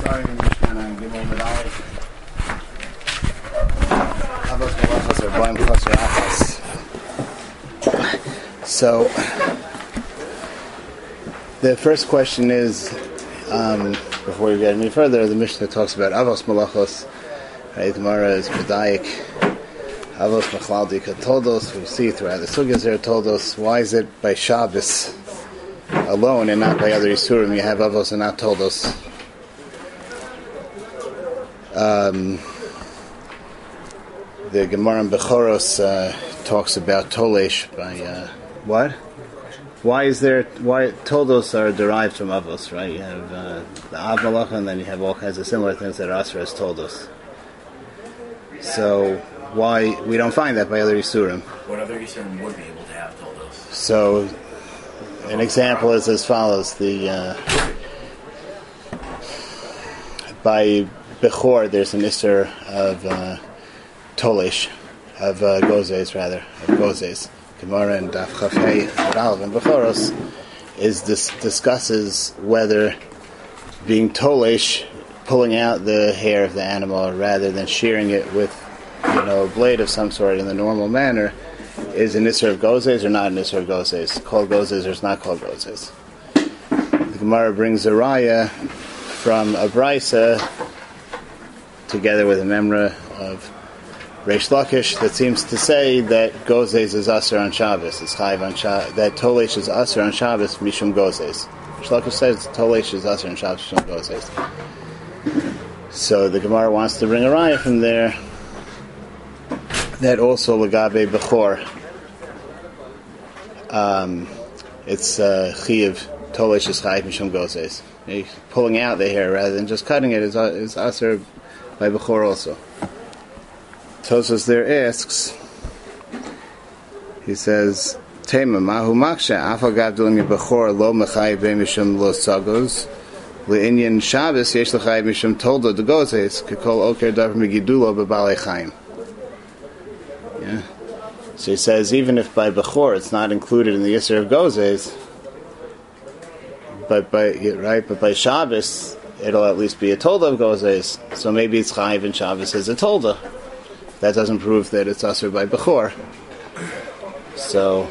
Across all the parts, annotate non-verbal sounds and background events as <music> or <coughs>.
starting in Mishnah and Gimel Boim So, the first question is, um, before we get any further, the Mishnah talks about Avos Malachos. Right, Gemara is Medayik. Avos Machlaldi Toldos. We see throughout the Sugyas there told us why is it by Shabbos alone and not by other Isurim you have Avos and not Toldos. Um, the Gemara in Bechoros uh, talks about Tolesh by uh, what? Why is there? Why Toldos are derived from Avos, right? You have uh, the Av and then you have all kinds of similar things that are Asra as Toldos. So why we don't find that by other Isurim? What other Yisurim would be able to have Toldos? So an example is as follows: the uh, by Bechor, there's an Isser of uh, Tolesh, of uh, Gozes rather, of Gozes. Gemara and Daf Chafei Ralv and Bechoros is this discusses whether being Tolesh, pulling out the hair of the animal rather than shearing it with you know a blade of some sort in the normal manner is an Isser of Gozes or not an Isser of Gozes? Called Gozes or it's not called Gozes? The Gemara brings a raya from a brisa together with a memra of Reish Lakish that seems to say that Gozes is Aser on Shabbos. It's Chayv on Shabbos. That Tolesh is Aser on Shabbos, Mishum Gozes. Reish Lakish says Tolesh is Aser on Shabbos, Mishum Gozes. So the Gemara wants to bring a raya from there that also Lagabe Bechor. Um, it's uh, Chiv Tolesh is Chayv Mishum Gozes. Pulling out the hair rather than just cutting it is, is Aser by Bechor also. Tosos there asks, he says, Tema mahu maksha afal gavdulim bechor lo mechayv mishum lo sagos le'inyan Shabbos yesh l'chayv mishum toldo de gozes kekol oker davar megidulo bebalei chayim. Yeah. So he says, even if by bechor it's not included in the Yisr of gozes, but by right, but by Shabbos it'll at least be a tolda of gozes. So maybe it's chayv and Shabbos is a tolda. That doesn't prove that it's usher by bechor. So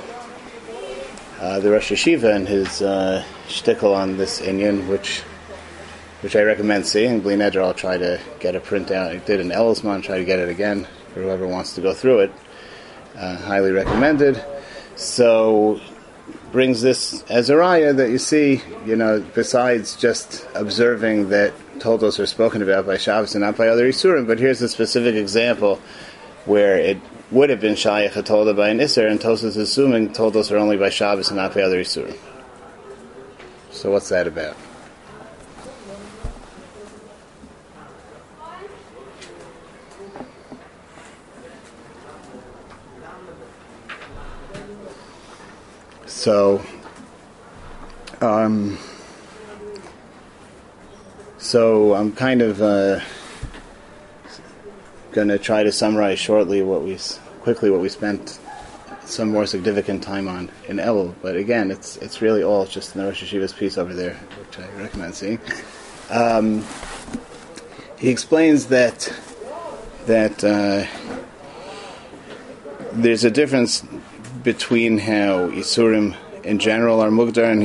uh, the Rosh Yeshiva and his uh, shtickle on this Inyan, which which I recommend seeing. Bli Neder, I'll try to get a print out. I did an Ellisman, try to get it again for whoever wants to go through it. Uh, highly recommended. So brings this as a raya that you see, you know, besides just observing that Toldos are spoken about by Shabbos and not by other Isurim, but here's a specific example where it would have been Shayach Tolda by an Isser, and Tosos is assuming Toldos are only by Shabbos and not by other Isurim. So what's that about? So, um, so I'm kind of uh, going to try to summarize shortly what we quickly what we spent some more significant time on in Elul. But again, it's it's really all just in the Rosh Yeshiva's piece over there, which I recommend seeing. Um, he explains that that uh, there's a difference between how Isurim in general are Mugdar and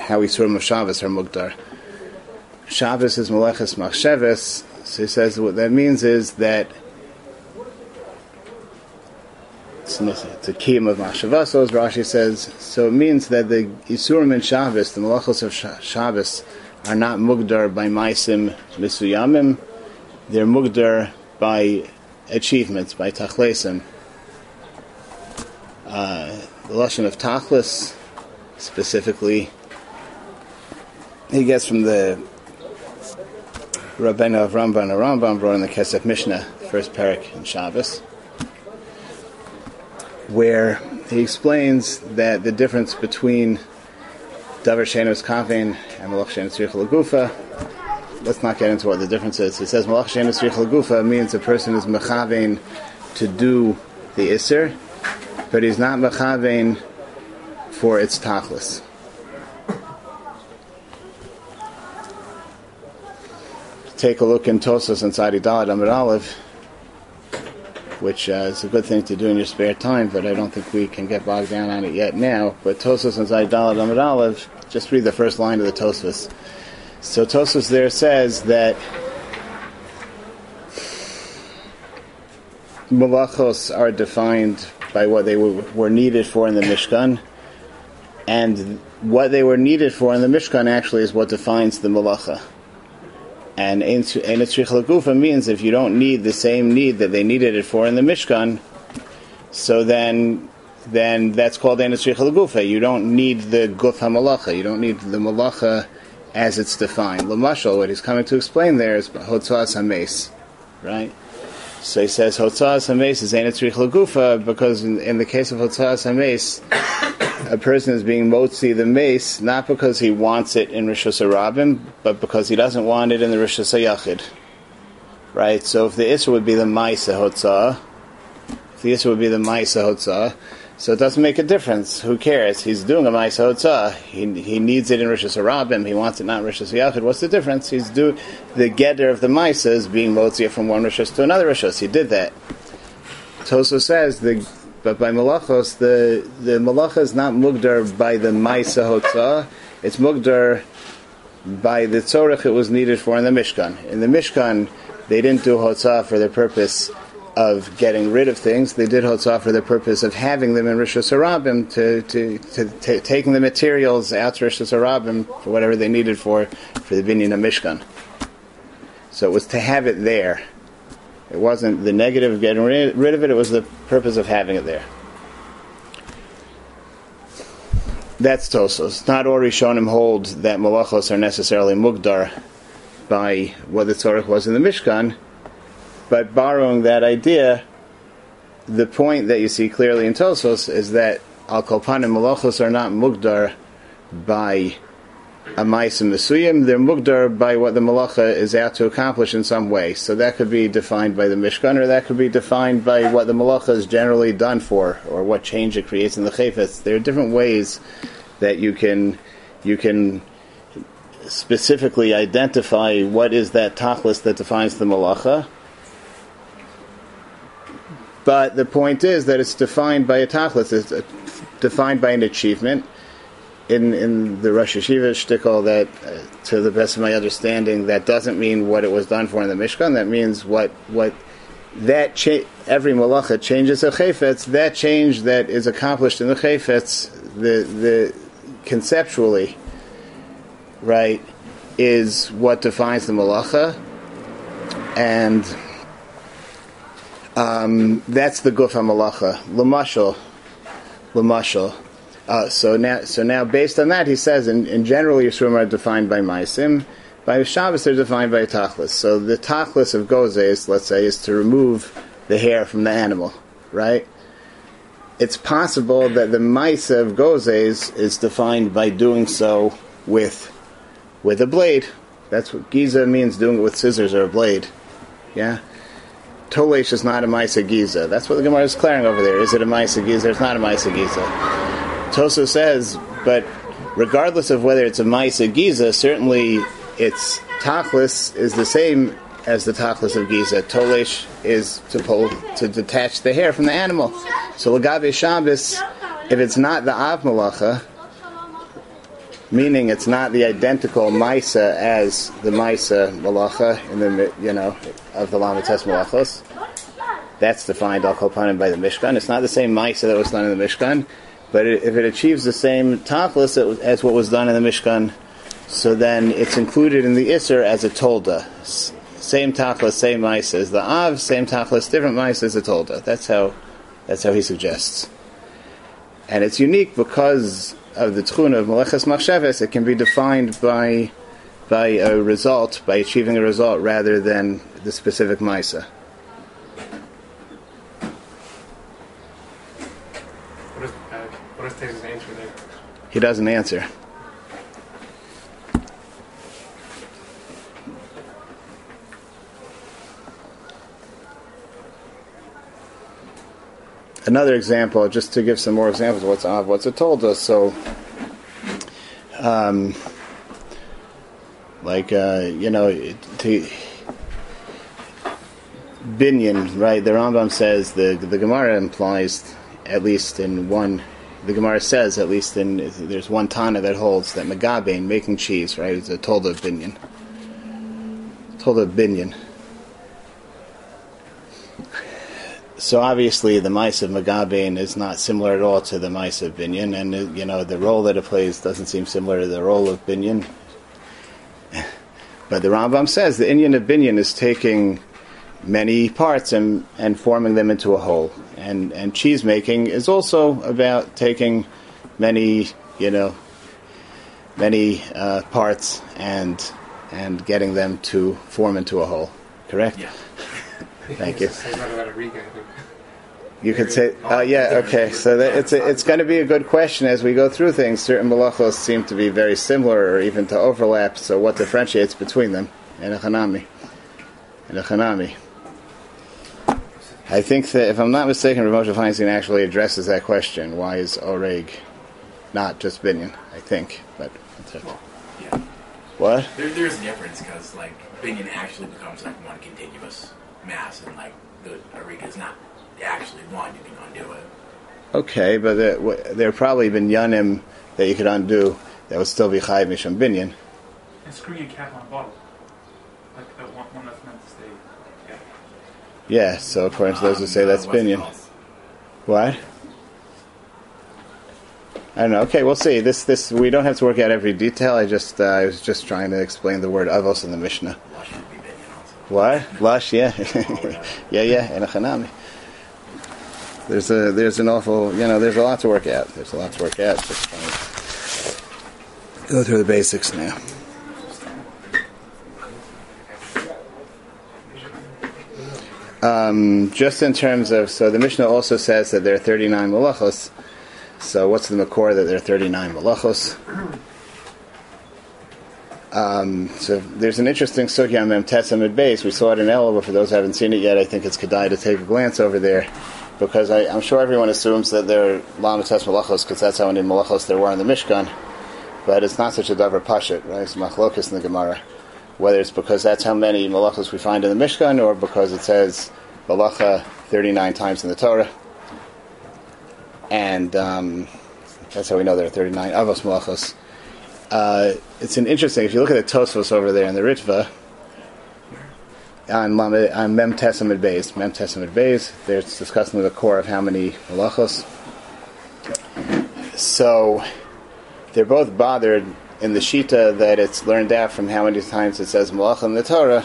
how Isurim of Shabbos are Mugdar. Shabbos is Meleches Machsheves, so he says what that means is that it's, a kiyum of Machshavasos, Rashi says, so it means that the Isurim in Shabbos, the Melechos of Shabbos, are not Mugdar by Maisim Misuyamim, they're Mugdar by achievements, by Tachlesim. Uh, the Lashon of Tachlis, specifically, he gets from the Rabbeinu of Ramban, or Rambam brought in the Kesef Mishnah, first parak in Shabbos, where he explains that the difference between Davar Shenos Kavin and Malach Shenos Lagufa. Let's not get into what the difference is. He says Malach Shenos Lagufa means a person is Mechavein to do the Isser, but he's not mechavein for its tachlis. take a look in Tosos and Sadi Dalad Amid Aleph, which uh, is a good thing to do in your spare time, but I don't think we can get bogged down on it yet now. But Tosos and Sadi Dalad Amid Aleph, just read the first line of the Tosos. So Tosos there says that malachos are defined by what they were, were needed for in the Mishkan, and what they were needed for in the Mishkan actually is what defines the malacha. And Enetzrich Lagufa means if you don't need the same need that they needed it for in the Mishkan, so then then that's called Enetzrich Lagufa. You don't need the Guf HaMalacha. You don't need the Malacha as it's defined. Lamashal, what he's coming to explain there is Hotzas HaMes, right? So he says Hotzas HaMes is Enetzrich Lagufa because in, in the case of Hotzas HaMes, <coughs> a person is being motzi the mace not because he wants it in Rishus Harabim, but because he doesn't want it in the Rishus Yachid. Right? So if the Isra would be the Maisa Hotzah, if the Isra would be the Maisa Hotzah, so it doesn't make a difference. Who cares? He's doing a Maisa Hotzah. Uh, he, he needs it in Rishus Harabim. He wants it not in Rishus. What's the difference? He's doing the Geder of the Maisa is being motzi from one Rishus to another Rishus. He did that. Toso says the but by malachos, the the malacha is not mugdar by the ma'isa hotza. Uh, it's mugdar by the tzorich it was needed for in the mishkan. In the mishkan, they didn't do hotza for the purpose of getting rid of things. They did hotza for the purpose of having them in Rishus Harabim, to, to, to, to, taking the materials out to Rishus Harabim for whatever they needed for, for the binyan of Mishkan. So it was to have it there. It wasn't the negative of getting rid of it, it was the purpose of having it there. That's Tosos. It's not all Rishonim hold that malachos are necessarily mugdar by what the Tzorach was in the Mishkan, but borrowing that idea, the point that you see clearly in Tosos is that Al Kolpanim malachos are not mugdar by a ma'asim mesuyim, they're mugdar by what the malacha is out to accomplish in some way. So that could be defined by the mishkan, or that could be defined by what the malacha is generally done for, or what change it creates in the chayfetz. There are different ways that you can you can specifically identify what is that tachlis that defines the malacha. But the point is that it's defined by a tachlis, it's defined by an achievement in in the Rosh Yeshiva shtickle that, uh, to the best of my understanding, that doesn't mean what it was done for in the Mishkan. That means what what that cha- every malacha changes a chayfetz. That change that is accomplished in the chayfetz, the the conceptually, right, is what defines the malacha, and um, that's the guf malacha. Lamashal, lamashal uh, so now, so now, based on that, he says, in, in general, Yisroel are defined by Maisim. By Shabbos, they're defined by Tachlis. So the Tachlis of Gozes, let's say, is to remove the hair from the animal, right? It's possible that the Maisa of Gozes is defined by doing so with with a blade. That's what Giza means, doing it with scissors or a blade. Yeah? Tolesh is not a Maisa Giza. That's what the Gemara is declaring over there. Is it a Maisa Giza? It's not a Maisa Giza. Toso says, but regardless of whether it's a Maisa Giza, certainly its tachlis is the same as the tachlis of Giza. Tolesh is to pull to detach the hair from the animal. So Lagabe Shabbos, if it's not the Av Malacha, meaning it's not the identical Maisa as the Maisa Malacha in the you know of the Lamates Malachos. That's defined al kolpanim by the Mishkan. It's not the same Maisa that was done in the Mishkan. But if it achieves the same tachlis as what was done in the Mishkan, so then it's included in the Isser as a tolda. Same tachlis, same mice as the Av, same tachlis, different mice as a tolda. That's how, that's how he suggests. And it's unique because of the tchun of Maleches Machsheves, it can be defined by, by a result, by achieving a result rather than the specific Maisa. He doesn't answer. Another example, just to give some more examples of what's of what's it told us. So, um, Like uh, you know, to binyan, right? The Rambam says the the Gemara implies at least in one. The Gemara says at least in there's one Tana that holds that Megabein making cheese, right, is a tolda of binyan. Tolda of binyan. So obviously, the mice of Megabein is not similar at all to the mice of binyan, and uh, you know the role that it plays doesn't seem similar to the role of binyan. But the Rambam says the inyan of binyan is taking many parts and, and forming them into a whole. And, and cheese making is also about taking many, you know, many uh, parts and, and getting them to form into a whole. Correct? Yeah. Thank you. Say that about Enrique, I think. You could say, oh yeah, okay. So that it's a, it's going to be a good question as we go through things. Certain malachos seem to be very similar or even to overlap. So what differentiates between them? And a chanami, in a chanami. I think that if I'm not mistaken, Rav Moshe Feinstein actually addresses that question. Why is oreg not just binyan? I think, but that's it. Yeah. what? There, there's a difference because like Binyan actually becomes like one contiguous mass, and like the Arika is not actually one. You can undo it. Okay, but there, w- there probably binyanim that you could undo that would still be chayiv misham binyan. And screwing a cap on a bottle. Like the one, one that's meant to stay. Yeah. Yeah, so according to those who Um, say uh, that's what's it binyan. What? I don't know. Okay, we'll see. This this we don't have to work out every detail. I just uh, I was just trying to explain the word avos in the Mishnah. What? Lush, yeah, <laughs> yeah, yeah, and a chanami. There's a there's an awful you know there's a lot to work out. There's a lot to work out. Just to go through the basics now. Um, just in terms of so the Mishnah also says that there are 39 malachos. So what's the makor that there are 39 malachos? Um, so there's an interesting sugya on Mem Tesamid base. We saw it in Elul, but for those who haven't seen it yet, I think it's kedai to take a glance over there, because I, I'm sure everyone assumes that there are lamates malachos, because that's how many malachos there were in the Mishkan. But it's not such a davar pashit, right? It's machlokas in the Gemara. Whether it's because that's how many malachos we find in the Mishkan, or because it says malacha 39 times in the Torah. And um, that's how we know there are 39 avos malachos. Uh, it's an interesting. If you look at the Tosfos over there in the Ritva on, on Mem Tesamid Beis, Mem Tesamid Beis, there's discussing the core of how many malachos. So they're both bothered in the Shita that it's learned out from how many times it says malacha in the Torah.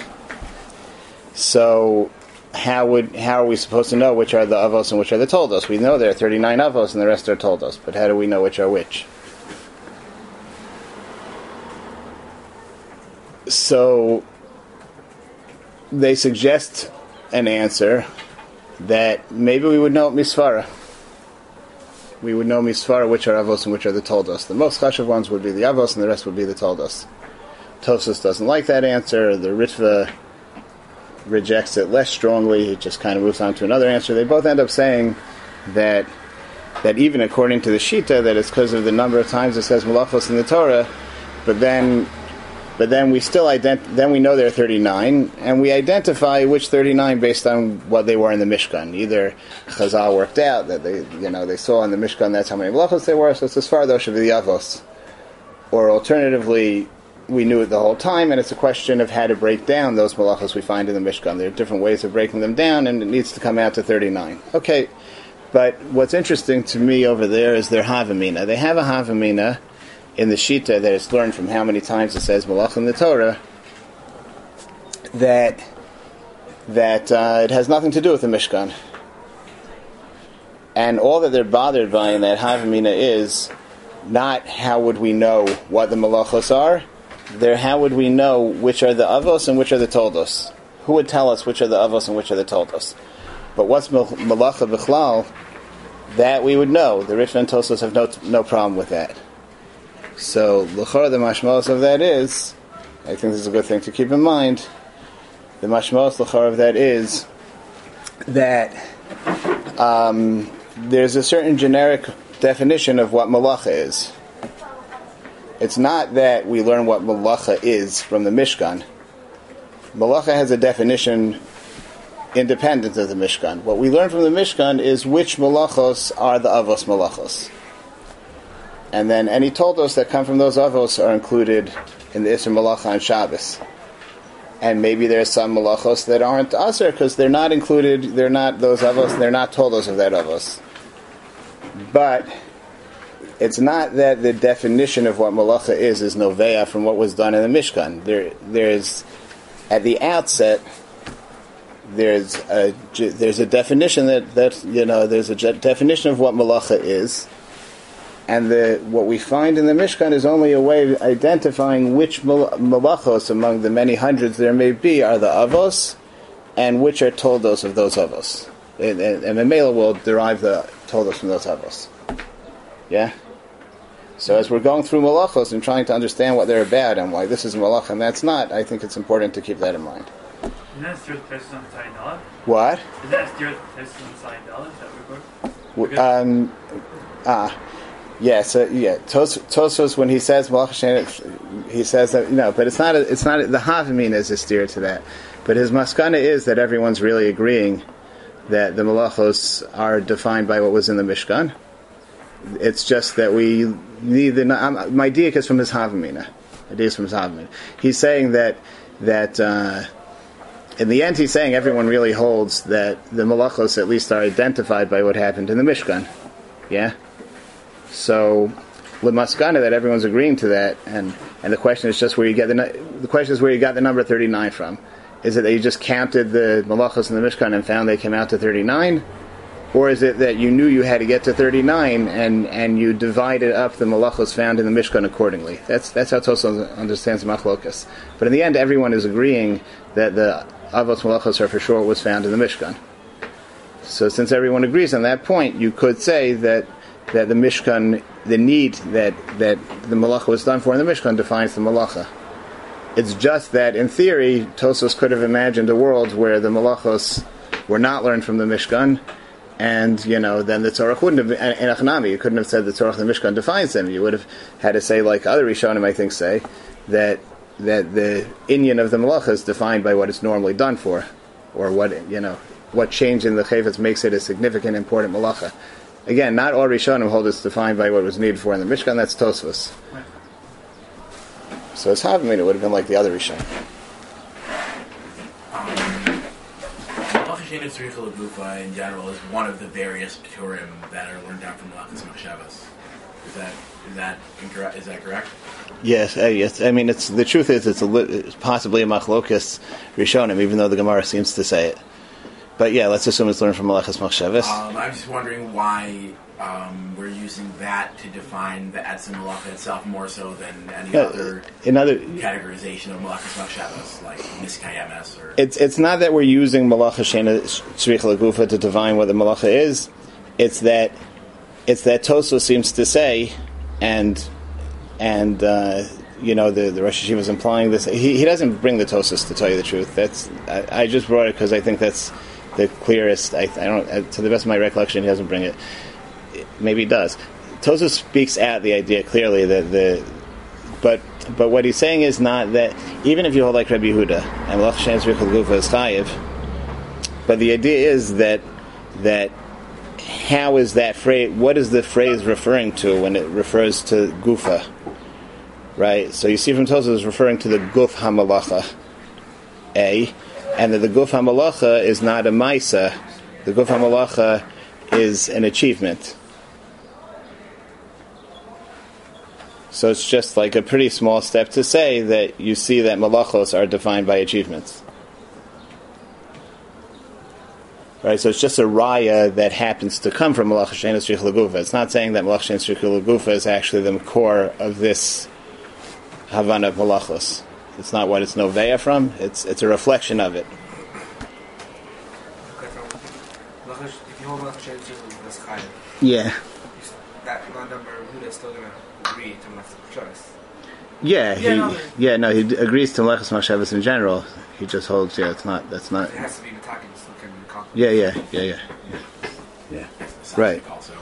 So how would how are we supposed to know which are the avos and which are the toldos? We know there are 39 avos and the rest are toldos, but how do we know which are which? So they suggest an answer that maybe we would know misfara. We would know misfara which are avos and which are the toldos. The most chashav ones would be the avos, and the rest would be the toldos. Tosus doesn't like that answer. The Ritva rejects it less strongly. It just kind of moves on to another answer. They both end up saying that that even according to the Shita, that it's because of the number of times it says malachos in the Torah, but then but then we still ident- then we know there are 39, and we identify which 39 based on what they were in the Mishkan. Either Chazal worked out that they, you know, they saw in the Mishkan that's how many malachos they were, so it's as far the Avos. Or alternatively, we knew it the whole time, and it's a question of how to break down those malachos we find in the Mishkan. There are different ways of breaking them down, and it needs to come out to 39. Okay, but what's interesting to me over there is their Havamina. They have a Havamina in the Shita that it's learned from how many times it says Malach in the Torah that that uh, it has nothing to do with the Mishkan. And all that they're bothered by in that Havamina is not how would we know what the Malachos are, they're how would we know which are the Avos and which are the Toldos. Who would tell us which are the Avos and which are the Toldos? But what's Mal- Malacha B'chlal, that we would know. The Rishon Tosos have no, no problem with that. So, l'chor, the mashmalos of that is, I think this is a good thing to keep in mind. The mashmalos l'chor of that is that um, there's a certain generic definition of what malacha is. it's not that we learn what malacha is from the Mishkan. Malacha has a definition independent of the Mishkan. What we learn from the Mishkan is which malachos are the avos malachos. And then any toldos that come from those avos are included in the Isser Malacha on Shabbos. And maybe there's some malachos that aren't aser because they're not included, they're not those avos, and they're not toldos of that avos. But it's not that the definition of what malacha is is novea from what was done in the Mishkan. There, there's at the outset there's a there's a definition that that you know there's a definition of what malacha is, and the what we find in the Mishkan is only a way of identifying which malachos among the many hundreds there may be are the avos, and which are toldos of those avos, and, and, and Mamela will derive the toldos from those avos. Yeah. So as we're going through malachos and trying to understand what they're about and why this is malach and that's not, I think it's important to keep that in mind. Isn't that steer the Tesis on Tzayin Dalet? What? Isn't that steer the Tesis on Tzayin Dalet that we W- Um, ah, yeah. So yeah, Tos, Tosos when he says malach he says that you know, but it's not. A, it's not. A, the Havamina is a steer to that, but his maskana is that everyone's really agreeing that the malachos are defined by what was in the Mishkan. It's just that we need the. My diak is from his Havamina. It is from his Havamina. He's saying that that. Uh, in the end, he's saying everyone really holds that the malachos at least are identified by what happened in the Mishkan. Yeah? So, with lemaskana that everyone's agreeing to that, and, and the question is just where you get the the question is where you got the number thirty nine from. Is it that you just counted the malachos in the Mishkan and found they came out to thirty nine, or is it that you knew you had to get to thirty nine and, and you divided up the malachos found in the Mishkan accordingly? That's that's how Tosos understands machlokas. But in the end, everyone is agreeing that the avos malachos are for sure was found in the Mishkan. So since everyone agrees on that point, you could say that that the Mishkan, the need that that the malacha was done for in the Mishkan defines the malacha. It's just that in theory, Tosos could have imagined a world where the malachos were not learned from the Mishkan, and you know, then the Torah wouldn't have in Achanami. You couldn't have said the Tzorach the Mishkan defines them. You would have had to say, like other Rishonim, I think, say that that the inyan of the malacha is defined by what it's normally done for, or what you know, what change in the chayvitz makes it a significant, important malacha. Again, not all Rishonim hold it's defined by what was needed for in the Mishkan. That's Tosfos. Right. So it's half Havamina it would have been like the other Rishonim. Malach Hashem Tzricha Lagufa in general is one of the various Turim that are learned down from Malachas Machshavas. Is that is that incorrect? Is that correct? Yes, uh, yes. I mean, it's the truth is it's, a li- it's possibly a machlokas Rishonim, even though the Gemara seems to say it. But yeah, let's assume it's learned from Malachas Machshavas. Um, I'm just wondering why um, we're using that to define the Etzim Malacha itself more so than any other in other, categorization of Malachas Machshavas, like Miskayemes or. it's it's not that we're using Malacha Shena Tzrich Lagufa to define what the Malacha is. It's that it's that Toso seems to say, and and uh, you know the the Rosh Yeshiva is implying this. He, he doesn't bring the Tosos to tell you the truth. That's I, I just brought it because I think that's the clearest. I, I don't uh, to the best of my recollection, he doesn't bring it. Maybe he does. Tosos speaks at the idea clearly that the but but what he's saying is not that even if you hold like Rabbi Yehuda and Malach Shem is chayiv, but the idea is that that how is that phrase? What is the phrase referring to when it refers to gufa? Right. So you see from Tosos is referring to the guf hamalacha, a, and that the guf hamalacha is not a maisa. The guf hamalacha is an achievement. So it's just like a pretty small step to say that you see that malachos are defined by achievements. Right, so it's just a raya that happens to come from Malach Lagufa. It's not saying that Malach Tzrich Lagufa is actually the core of this Havana of Malachos. It's not what it's Novea from, it's, it's a reflection of it. If you hold Malach Shem Tzricha that's chayav. Yeah. That non-number is still gonna agree to Malach Yeah, he, Yeah, no, yeah, no, he d- agrees to Malachos Mashavas in general. He just holds, yeah, it's not, that's not, It has to be Mataki to still can conquer. yeah, yeah, yeah, yeah, yeah, Sasek Right. Also,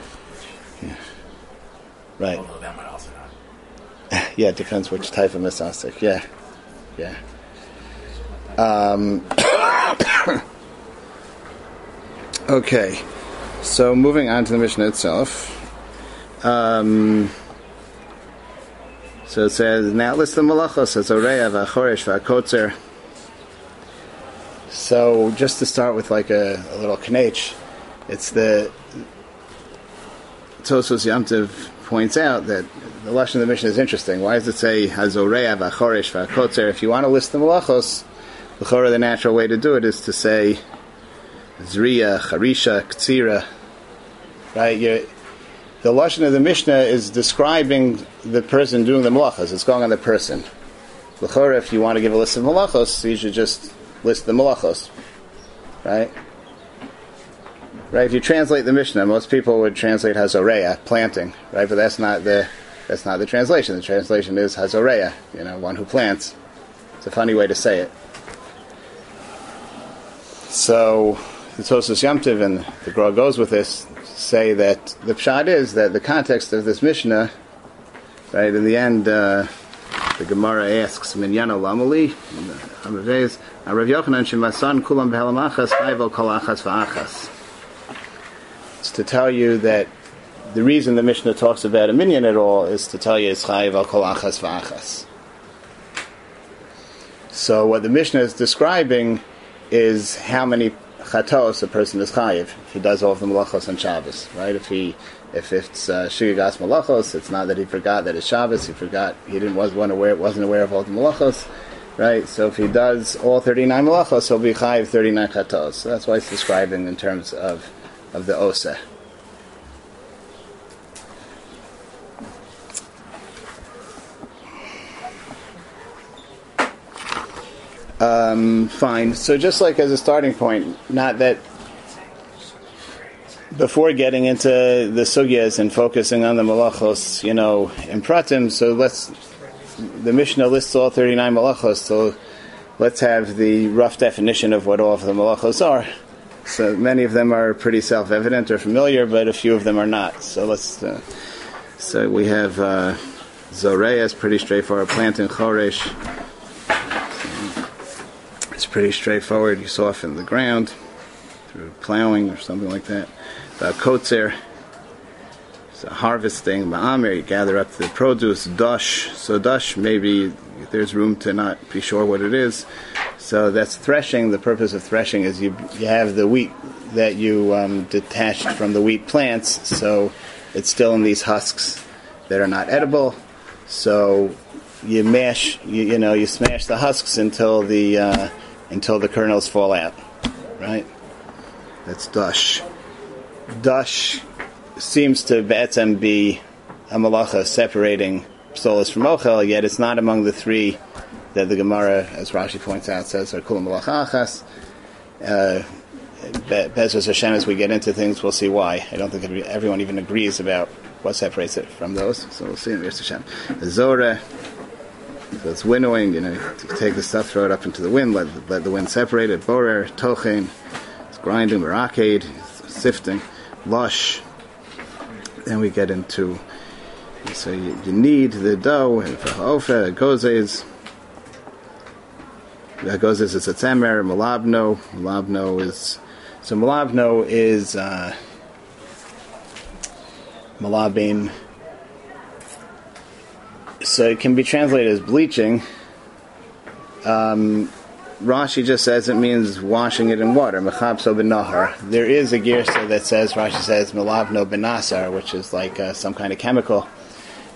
right. although that might also not. <laughs> Yeah, it depends which type of misastic. Yeah, yeah. Um, <coughs> okay, so moving on to the mission itself. Um, so it says, now list the malachos as oreya v'achoresh v'akotzer. So just to start with like a, a little knech, it's the Tosos Yamtiv points out that the lashon of the Mishnah is interesting. Why does it say hazoreya v'achoresh v'akotzer? If you want to list the malachos, the natural way to do it is to say zriya, charisha, ktsira. Right? You're, the lashon of the Mishnah is describing the person doing the malachos. It's going on the person. L'chora, if you want to give a list of malachos, you should just list the malachos, right? Right. If you translate the Mishnah, most people would translate hazoreya, planting, right? But that's not the that's not the translation. The translation is hazoreya, you know, one who plants. It's a funny way to say it. So the Tosos Yamtiv and the Gra goes with this say that the pshat is that the context of this Mishnah, right, in the end, uh, the Gemara asks, Minyana Lamali, Amavez, Rav Yochanan Shemasan Kulam Behelamachas, Chayvo Kolachas Va'achas. It's to tell you that the reason the Mishnah talks about a minion at all is to tell you it's Chayvo Kolachas Va'achas. So what the Mishnah is describing is how many chatos a person is chayiv if he does all of the malachos on Shabbos, right? If he if it's uh, shigas malachos, it's not that he forgot that it's Shabbos. He forgot he didn't was one aware wasn't aware of all the malachos, right? So if he does all thirty nine malachos, he'll be chayiv thirty nine chatos. So that's why it's describing in terms of of the osa. Um, fine. So just like as a starting point, not that before getting into the sugyas and focusing on the malachos, you know, in pratim. So let's the Mishnah lists all thirty nine malachos. So let's have the rough definition of what all of the malachos are. So many of them are pretty self evident or familiar, but a few of them are not. So let's. Uh, so we have uh, is pretty straightforward. Plant in Choresh it's pretty straightforward. You soften the ground through plowing or something like that. The kotzer, it's a harvesting. Ma'amir, you gather up the produce. Dush, so dush, maybe there's room to not be sure what it is. So that's threshing. The purpose of threshing is you you have the wheat that you um, detached from the wheat plants, so it's still in these husks that are not edible. So you mash, you, you know, you smash the husks until the uh, until the kernels fall out. Right? That's dush. Dush seems to be'etzem be a malacha separating psolas from ochel, yet it's not among the three that the Gemara, as Rashi points out, says are kula malacha achas. Uh, Bezos Hashem, as we get into things, we'll see why. I don't think everyone even agrees about what separates it from those. So we'll see in Bezos Hashem. The so it's winnowing, you know, you take the stuff, throw it up into the wind, let, let the wind separate it. Borer, tochen, it's grinding, baracade, sifting, lush. Then we get into, so you, you need the dough, and for ofa, gozes. Gozes is a tzemer, malabno. Malabno is, so malabno is, uh, malabin so it can be translated as bleaching. Um, Rashi just says it means washing it in water. There is a girsa that says Rashi says melavno benasar, which is like uh, some kind of chemical,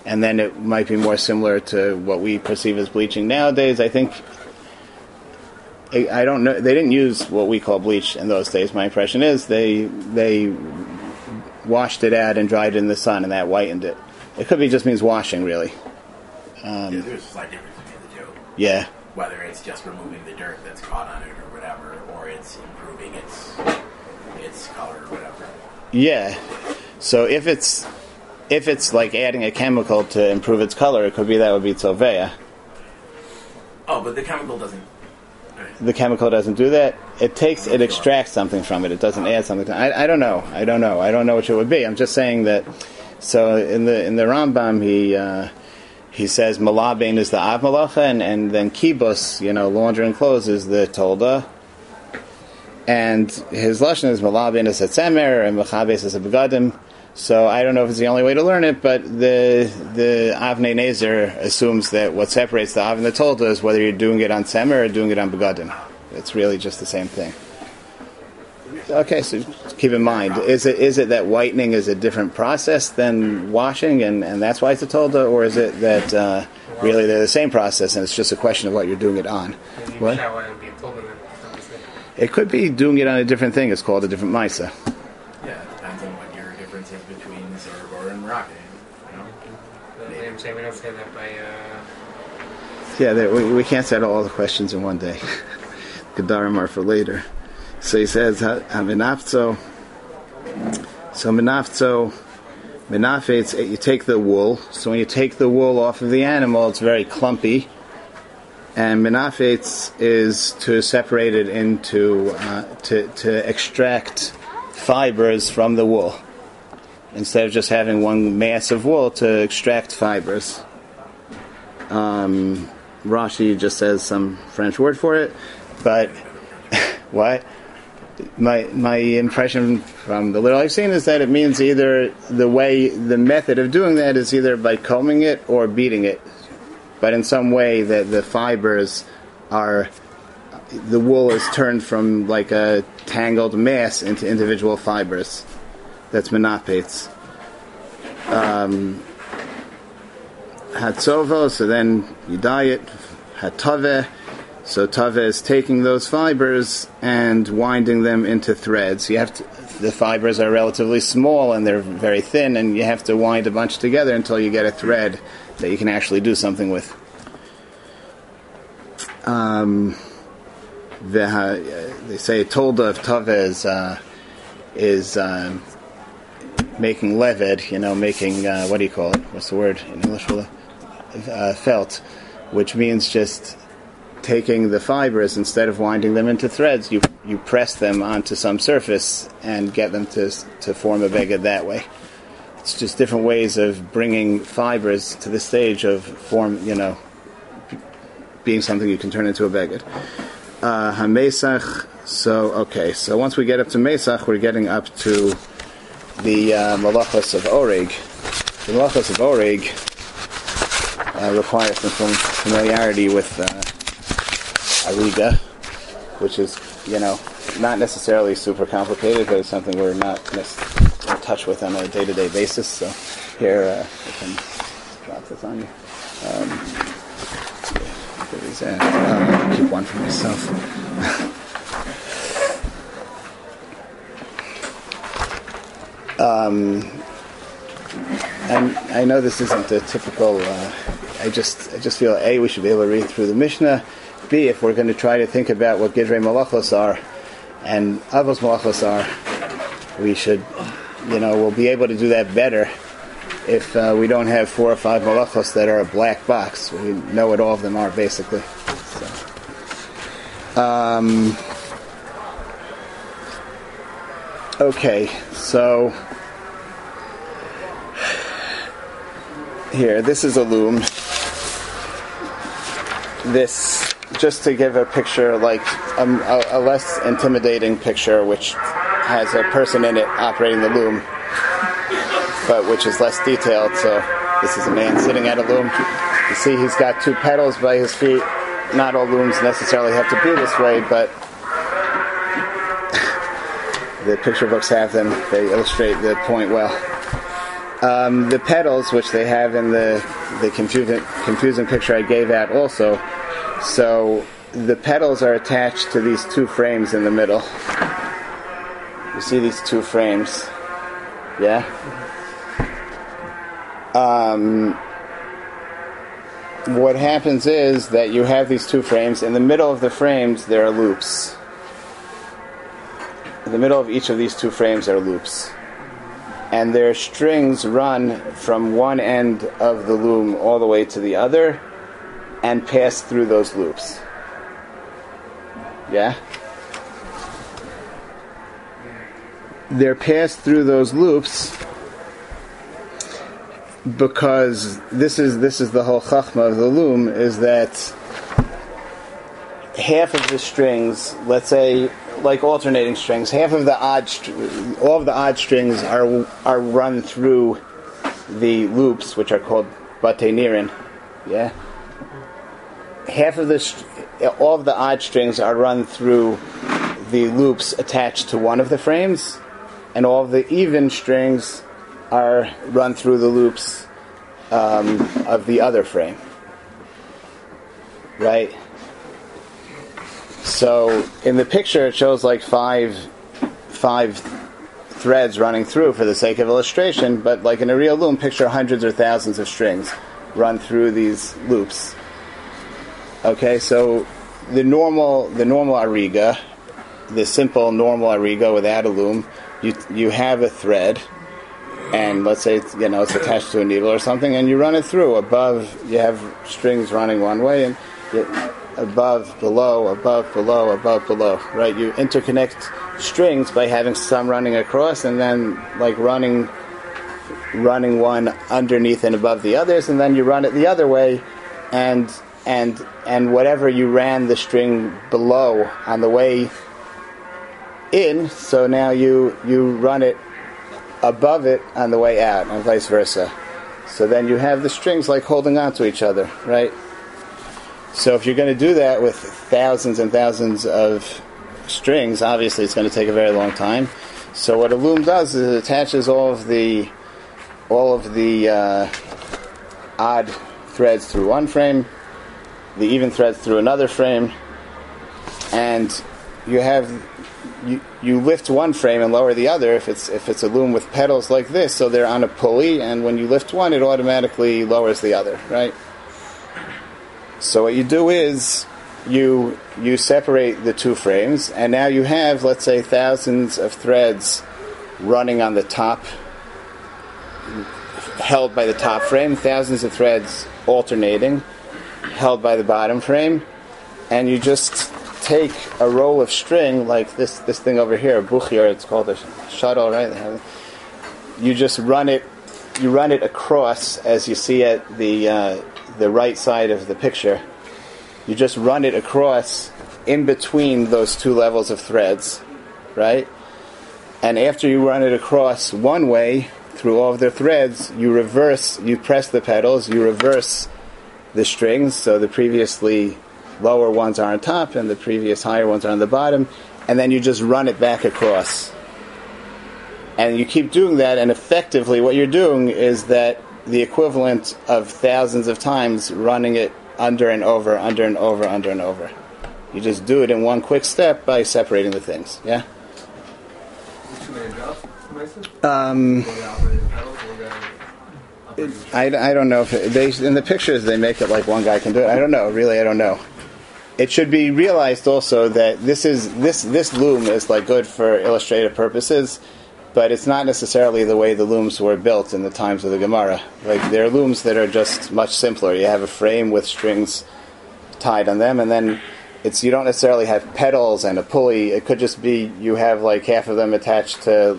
and then it might be more similar to what we perceive as bleaching nowadays. I think. I, I don't know. They didn't use what we call bleach in those days. My impression is they they washed it out and dried it in the sun, and that whitened it. It could be just means washing, really. Um, yeah, there's a slight difference between the two. Yeah. Whether it's just removing the dirt that's caught on it or whatever, or it's improving its its color or whatever. Yeah. So if it's if it's like adding a chemical to improve its color, it could be that would be tovea. Oh, but the chemical doesn't. The chemical doesn't do that. It takes it extracts something from it. It doesn't add something. To, I, I don't know. I don't know. I don't know which it would be. I'm just saying that. So in the in the Rambam he. Uh, he says Malabain is the Av Malacha, and, and then Kibus, you know, laundering clothes, is the Tolda. And his Lashon is Malabain is a Tzemer, and Machabes is a Begadim. So I don't know if it's the only way to learn it, but the the Avnei Nezer assumes that what separates the Av and the Tolda is whether you're doing it on Tzemer or doing it on Begadim. It's really just the same thing. Okay, so keep in mind, is it is it that whitening is a different process than washing, and, and that's why it's a tolda, or is it that uh, really they're the same process and it's just a question of what you're doing it on? What? shower and be told them obviously. It could be doing it on a different thing. It's called a different misa. Yeah, it depends on what your difference is between Zerabor and Moroccan. You know? But I'm saying we don't say that by uh, Yeah, we, we can't settle all the questions in one day. <laughs> Gedarim are for later. So he says, Haminafzo. So Minafzo, Minafetz, you take the wool. So when you take the wool off of the animal, it's very clumpy. And Minafetz is to separate it into, uh, to, to extract fibers from the wool. Instead of just having one mass of wool to extract fibers. Um, Rashi just says some French word for it, but <laughs> what? My my impression from the little I've seen is that it means either the way the method of doing that is either by combing it or beating it, but in some way that the fibers are the wool is turned from like a tangled mass into individual fibers. That's menapates. Um, Hatzovo, so then you dye it. Hatave, so tave is taking those fibers and winding them into threads. You have to, the fibers are relatively small and they're very thin, and you have to wind a bunch together until you get a thread that you can actually do something with. Um, the, they say tolda of tave is uh, is um, making leved, you know, making uh, what do you call it? What's the word in English uh, felt, which means just taking the fibers instead of winding them into threads, you you press them onto some surface and get them to to form a beged that way. It's just different ways of bringing fibers to the stage of form, you know, being something you can turn into a beged. Uh, Hamesach. So okay, so once we get up to Mesach, we're getting up to the uh, malachas of Oreg. The malachas of Oreg uh, some familiarity with uh, Ariga, which is, you know, not necessarily super complicated, but it's something we're not in touch with on a day-to-day basis. So here, uh, I can drop this on you. Um, that? Uh, I'll keep one for myself. <laughs> And I know this isn't a typical. Uh, I just I just feel a we should be able to read through the Mishnah. B if we're going to try to think about what Gidrei Malachos are and Avos Malachos are, we should, you know, we'll be able to do that better if uh, we don't have four or five Malachos that are a black box. We know what all of them are basically. So. Um, okay, so. here this is a loom this just to give a picture like um, a, a less intimidating picture which has a person in it operating the loom but which is less detailed so this is a man sitting at a loom. You see he's got two pedals by his feet. Not all looms necessarily have to be this way but <laughs> the picture books have them. They illustrate the point well. Um, the pedals, which they have in the the confusing confusing picture I gave out, also. So the pedals are attached to these two frames in the middle. You see these two frames, yeah. Um, what happens is that you have these two frames. In the middle of the frames, there are loops. In the middle of each of these two frames, there are loops and their strings run from one end of the loom all the way to the other and pass through those loops. Yeah? They're passed through those loops because this is this is the whole chachma of the loom is that half of the strings, let's say like alternating strings, half of the odd, str- all of the odd strings are are run through the loops, which are called batenirin. Yeah. Half of the, st- all of the odd strings are run through the loops attached to one of the frames, and all of the even strings are run through the loops um, of the other frame. Right? So in the picture, it shows like five, five threads running through for the sake of illustration, but like in a real loom, picture hundreds or thousands of strings run through these loops. Okay, so the normal, the normal ariga, the simple normal ariga without a loom, you you have a thread, and let's say it's, you know it's attached to a needle or something, and you run it through. Above, you have strings running one way, and you, above, below, above, below, above, below. Right? You interconnect strings by having some running across, and then like running, running one underneath and above the others, and then you run it the other way, and and and whatever you ran the string below on the way in, so now you you run it above it on the way out, and vice versa. So then you have the strings like holding on to each other, right? So if you're going to do that with thousands and thousands of strings, obviously it's going to take a very long time. So what a loom does is it attaches all of the all of the uh, odd threads through one frame, the even threads through another frame, and you have you, you lift one frame and lower the other if it's if it's a loom with pedals like this, so they're on a pulley, and when you lift one, it automatically lowers the other, right? So what you do is you you separate the two frames, and now you have let's say thousands of threads running on the top, held by the top frame, thousands of threads alternating, held by the bottom frame, and you just take a roll of string like this this thing over here, buchir, it's called a shuttle, right? You just run it you run it across as you see at the uh, the right side of the picture. You just run it across in between those two levels of threads, right? And after you run it across one way through all of the threads, you reverse, you press the pedals, you reverse the strings, so the previously lower ones are on top and the previous higher ones are on the bottom, and then you just run it back across. And you keep doing that, and effectively, what you're doing is that the equivalent of thousands of times running it under and over, under and over, under and over. You just do it in one quick step by separating the things. Yeah. Too many jobs, Mason? Um, One guy operating the pedals, one guy operating I, I don't know if it, they in the pictures they make it like one guy can do it. I don't know. Really, I don't know. It should be realized also that this is this this loom is like good for illustrative purposes, but it's not necessarily the way the looms were built in the times of the Gemara. Like there are looms that are just much simpler. You have a frame with strings tied on them, and then it's you don't necessarily have pedals and a pulley. It could just be you have like half of them attached to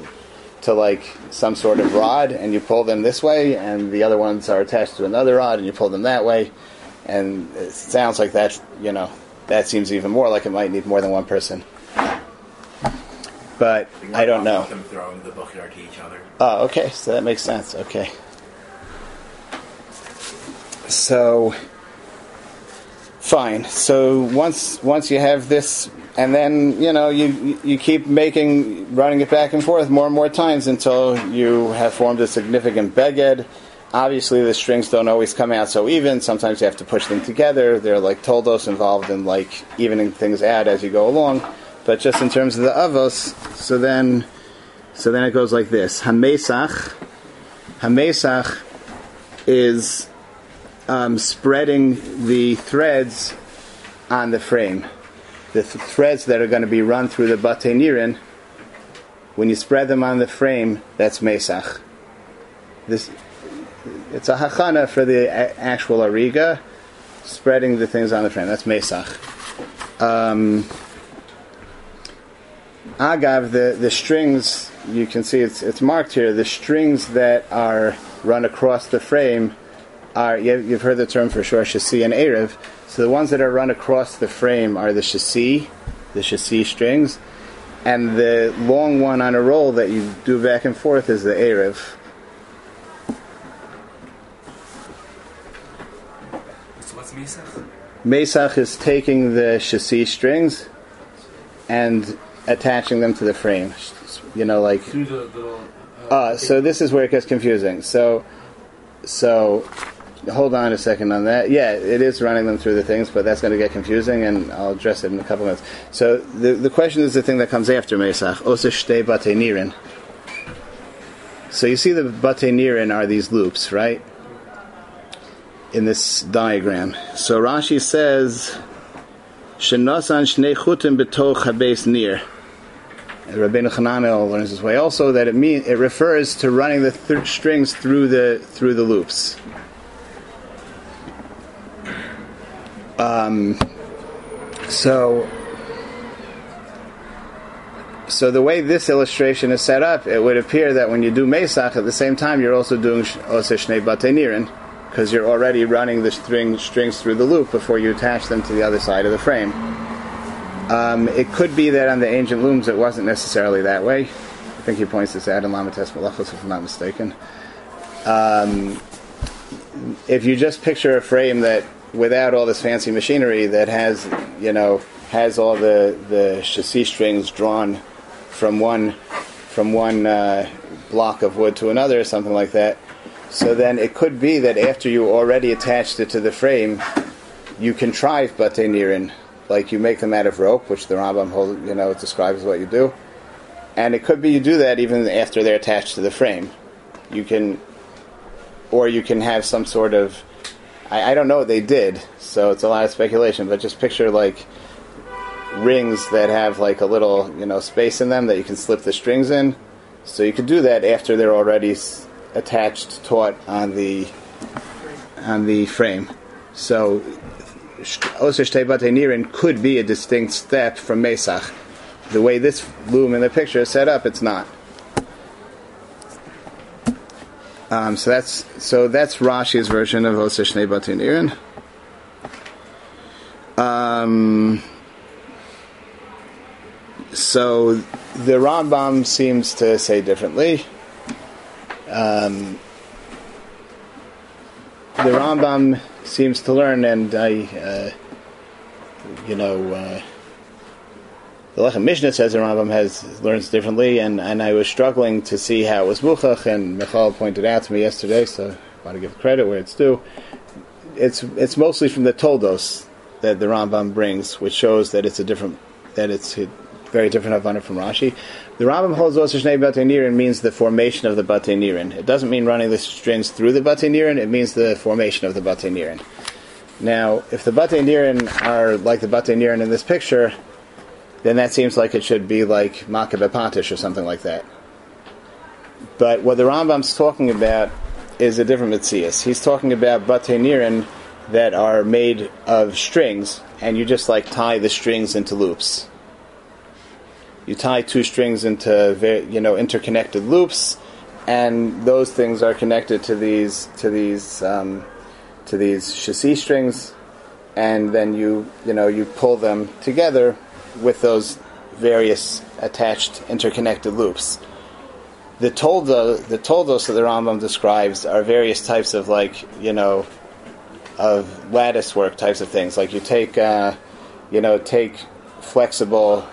to like some sort of rod, and you pull them this way, and the other ones are attached to another rod, and you pull them that way. And it sounds like that, you know, that seems even more like it might need more than one person. But I don't know. Them throwing the to each other. Oh, okay. So that makes sense. Okay. So, fine. So once once you have this, and then you know you you keep making running it back and forth more and more times until you have formed a significant beged. Obviously, the strings don't always come out so even. Sometimes you have to push them together. They're like toldos involved in like evening things out as you go along. But just in terms of the avos, so then so then it goes like this: Hamesach. Hamesach is um, spreading the threads on the frame. The th- threads that are going to be run through the bate nirin. When you spread them on the frame, that's mesach. This it's a hachana for the a- actual ariga, spreading the things on the frame. That's mesach. Um, agav, the, the strings, you can see it's, it's marked here, the strings that are run across the frame are you- you've heard the term for sure chassis and erev. So the ones that are run across the frame are the chassis, the chassis strings, and the long one on a roll that you do back and forth is the erev. So what's Mesach? Mesach is taking the chassis strings and attaching them to the frame. You know, like Through the little. Uh, so this is where it gets confusing. So, so hold on a second on that. Yeah, it is running them through the things, but that's going to get confusing, and I'll address it in a couple minutes. So the the question is the thing that comes after Mesach. So you see the bate nirin are these loops, right? In this diagram. So Rashi says, "Shenosan shnei chutim betoch habes nir." Rabbeinu Hananel learns this way also that it mean it refers to running the th- strings through the through the loops. Um, so, so the way this illustration is set up, it would appear that when you do Mesach at the same time, you're also doing Ose Shnei Batenirin, because you're already running the string strings through the loop before you attach them to the other side of the frame. Um, it could be that on the ancient looms it wasn't necessarily that way. I think he points this out in Lamates Malachos, if I'm not mistaken. Um, if you just picture a frame that, without all this fancy machinery, that has, you know, has all the the chassis strings drawn from one from one uh, block of wood to another, or something like that. So then it could be that after you already attached it to the frame, you contrive batenirin, like you make them out of rope, which the Rambam you know describes what you do. And it could be you do that even after they're attached to the frame. You can, or you can have some sort of, I, I don't know what they did, so it's a lot of speculation. But just picture like rings that have like a little you know space in them that you can slip the strings in. So you could do that after they're already s- attached, taut on the on the frame. So Shtei Nirin could be a distinct step from Mesach. The way this loom in the picture is set up, it's not. Um, so that's so that's Rashi's version of Oser Shnei Batei Nirin. Um, so the Rambam seems to say differently. Um, the Rambam seems to learn, and I, uh, you know, uh, the Lechem Mishnah says the Rambam has learns differently, and, and I was struggling to see how it was muchach, and Michal pointed out to me yesterday, so I want to give credit where it's due. It's it's mostly from the Toldos that the Rambam brings, which shows that it's a different, that it's a very different Havana from Rashi. The Rambam holds Oser Shnei Batei means the formation of the Batei Nirin. It doesn't mean running the strings through the Batei Nirin, it means the formation of the Batei Nirin. Now, if the Batei Nirin are like the Batei Nirin in this picture, then that seems like it should be like Makah Bepatish or something like that. But what the Rambam's talking about is a different Mitzias. He's talking about Batei Nirin that are made of strings, and you just like tie the strings into loops you tie two strings into you know interconnected loops, and those things are connected to these to these um, to these chassis strings, and then you you know you pull them together with those various attached interconnected loops. The toldo the toldos that the Rambam describes are various types of like you know of lattice work types of things. Like you take uh, you know take flexible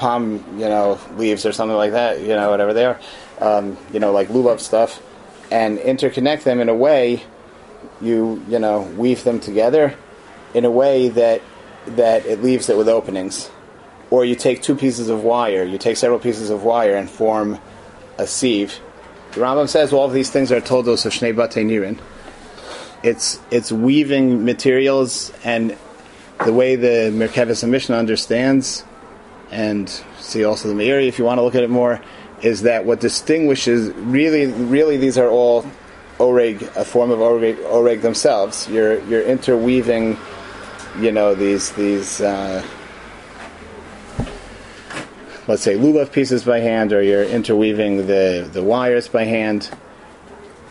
palm, you know, leaves or something like that, you know, whatever they are, um, you know, like lulav stuff, and interconnect them in a way, you you know, weave them together in a way that that it leaves it with openings, or you take two pieces of wire, you take several pieces of wire and form a sieve. The Rambam says all of these things are toldos of Shnei Batei Nirin. It's it's weaving materials and the way the Merkeves HaMishnah understands and see also the Meiri if you want to look at it more, is that what distinguishes really, really these are all oreg, a form of oreg, oreg themselves. You're you're interweaving, you know, these these uh, let's say lulav pieces by hand, or you're interweaving the the wires by hand.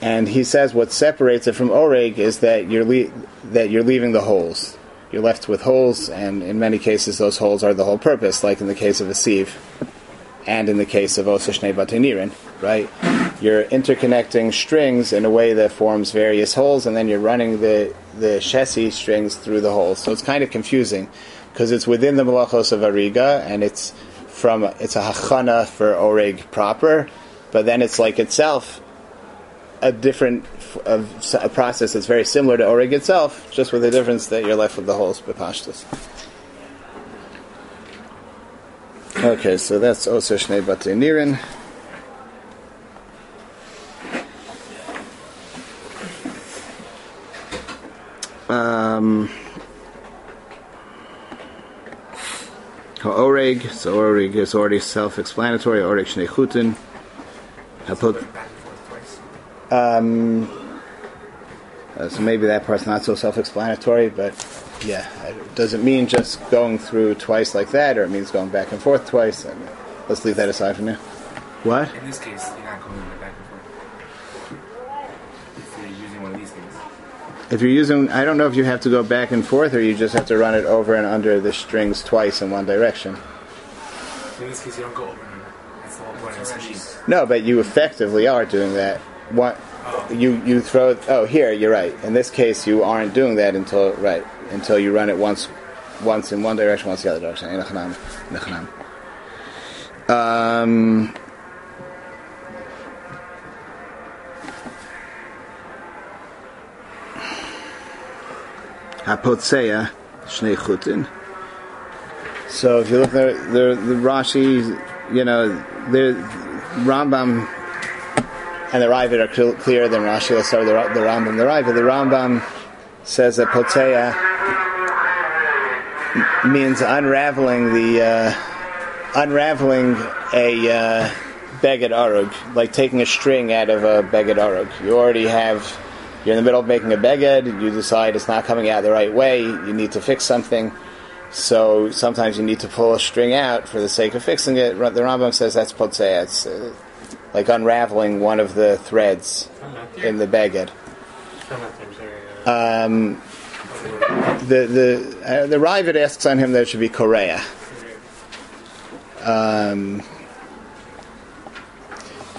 And he says what separates it from oreg is that you're le- that you're leaving the holes. You're left with holes, and in many cases, those holes are the whole purpose, like in the case of a sieve, and in the case of osashnei batenirin, right? You're interconnecting strings in a way that forms various holes, and then you're running the the shesi strings through the holes. So it's kind of confusing because it's within the malachos of ariga, and it's from it's a hachana for oreg proper, but then it's like itself a different a process that's very similar to oreg itself, just with the difference that you're left with the holes bepashtus. Okay, so that's also shnei batei Um, oreg, so oreg is already self-explanatory. Oreg shnei chutin. Hapot. Back and forth twice. Um, uh, so maybe that part's not so self-explanatory, but yeah, it doesn't mean just going through twice like that, or it means going back and forth twice. And let's leave that aside for now. What? In this case, you're not going back and forth. If you're using one of these things. If you're using, I don't know if you have to go back and forth, or you just have to run it over and under the strings twice in one direction. In this case, you don't go over and under. That's the whole point of. No, but you effectively are doing that. What oh. you you throw? Oh, here you're right. In this case, you aren't doing that until right until you run it once, once in one direction, once the other direction. Um. Hapotseya shnei chutin. So if you look there, the, the Rashi, you know, the Rambam and the Ravid are cl- clearer than Rashi. With the, the Rambam. The Ravid, the Rambam says that poteya means unraveling the uh, unraveling a uh, beged arug, like taking a string out of a beged arug. You already have. You're in the middle of making a beged. You decide it's not coming out the right way. You need to fix something. So sometimes you need to pull a string out for the sake of fixing it. The Rambam says that's potzea. It's uh, like unraveling one of the threads in the beged. Um, the the uh, the Ravid asks on him that it should be Korea. Um,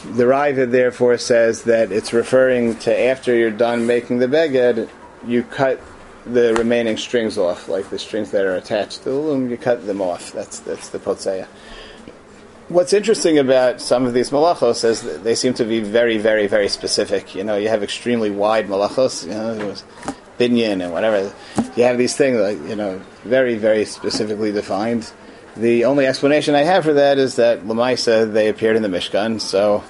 the Ravid therefore says that it's referring to after you're done making the beged, you cut the remaining strings off, like the strings that are attached to the loom, you cut them off. That's that's the potseya. What's interesting about some of these malachos is that they seem to be very, very, very specific. You know, you have extremely wide malachos, you know, binyan and whatever. You have these things, like, you know, very, very specifically defined. The only explanation I have for that is that Lamaisa, they appeared in the Mishkan, so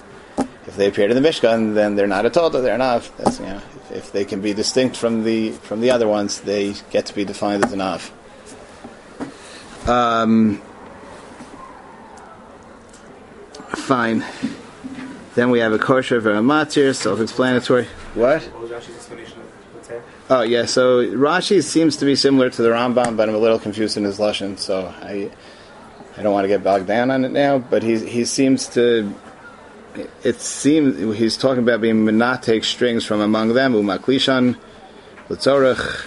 if they appeared in the Mishkan, then they're not a Toda, they're not. That's, you know, if, if they can be distinct from the from the other ones, they get to be defined as an Av. Um, fine. Then we have a kosher for a matir, self-explanatory. What? What was Rashi's explanation of what's that? Oh yeah, so Rashi seems to be similar to the Rambam, but I'm a little confused in his lashon, so I I don't want to get bogged down on it now. But he he seems to it seems he's talking about being menatek strings from among them umaklishan l'tzorach.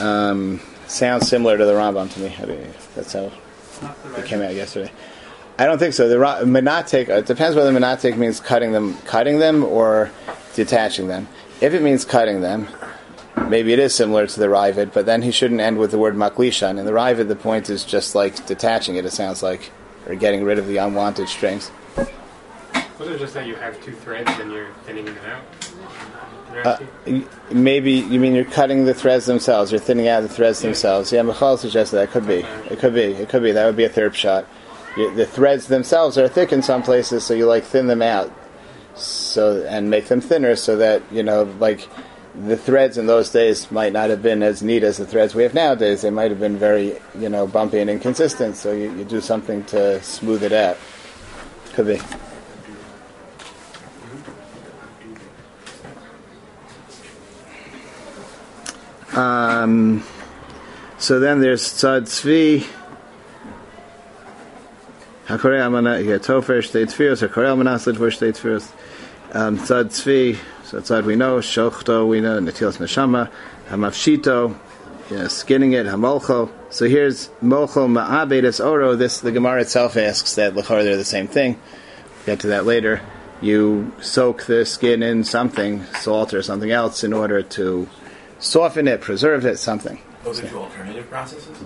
Um, sounds similar to the Rambam to me. I mean, that's how it came out yesterday. I don't think so. The menatek it depends whether menatek means cutting them, cutting them, or detaching them. If it means cutting them, maybe it is similar to the Ravid, but then he shouldn't end with the word maklishan. In the Ravid, the point is just like detaching it. It sounds like or getting rid of the unwanted strings. Was it just that you have two threads and you're thinning them out? Uh, maybe you mean you're cutting the threads themselves. You're thinning out the threads themselves. Yeah, Michal suggested that could be. It could be. It could be. That would be a third shot. The threads themselves are thick in some places, so you like thin them out, so and make them thinner, so that you know, like the threads in those days might not have been as neat as the threads we have nowadays. They might have been very, you know, bumpy and inconsistent. So you, you do something to smooth it out. Could be. Um, so then there's Tzad Tzvi. Hakorei Amana, yeah, Tofer, Shtei Tfiros, Hakorei Amana, Slidvor, Shtei Tfiros. Um, tzad tzvi, so tzad we know, shochto we know, netilas neshama, hamafshito, you know, skinning it, hamolcho. So here's molcho ma'abedes oro. This the Gemara itself asks that lechor they're the same thing. Get to that later. You soak the skin in something, salt or something else, in order to soften it, preserve it, something. Those are two alternative processes.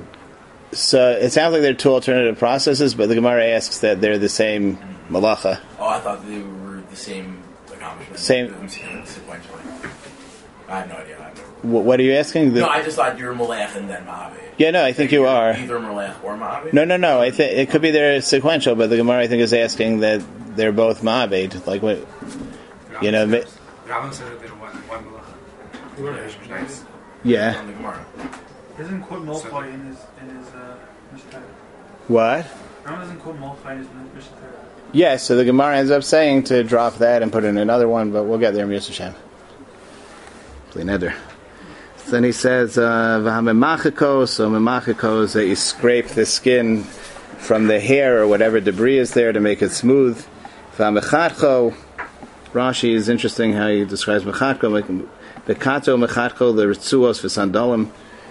So it sounds like they're two alternative processes, but the Gemara asks that they're the same malacha. Oh, I thought they were the same accomplishment. Same- sequentially. I have no idea. I have no, Wh- What are you asking? The- no, I just thought you were Malach and then Ma'avid. yeah, no, I think you are. Either Malach or Ma'avid. No, no, no. I think it could be they're sequential, but the Gemara I think is asking that they're both ma'abed. Like what? You know, ma- Rambam said that they're one, one malacha. Nice. Yeah. On the Gemara. He doesn't quote Molchai in his in his uh, Mishnah. What? Rambam doesn't quote Molchai in his Mishnah. Yeah. So the Gemara ends up saying to drop that and put in another one, but we'll get there. Play nether. Then he says, uh, "V'hamemachiko." So memachiko is that you scrape the skin from the hair or whatever debris is there to make it smooth. V'hamechatcho. Rashi is interesting how he describes mechatko. The kato the ritzuos v'sandalim.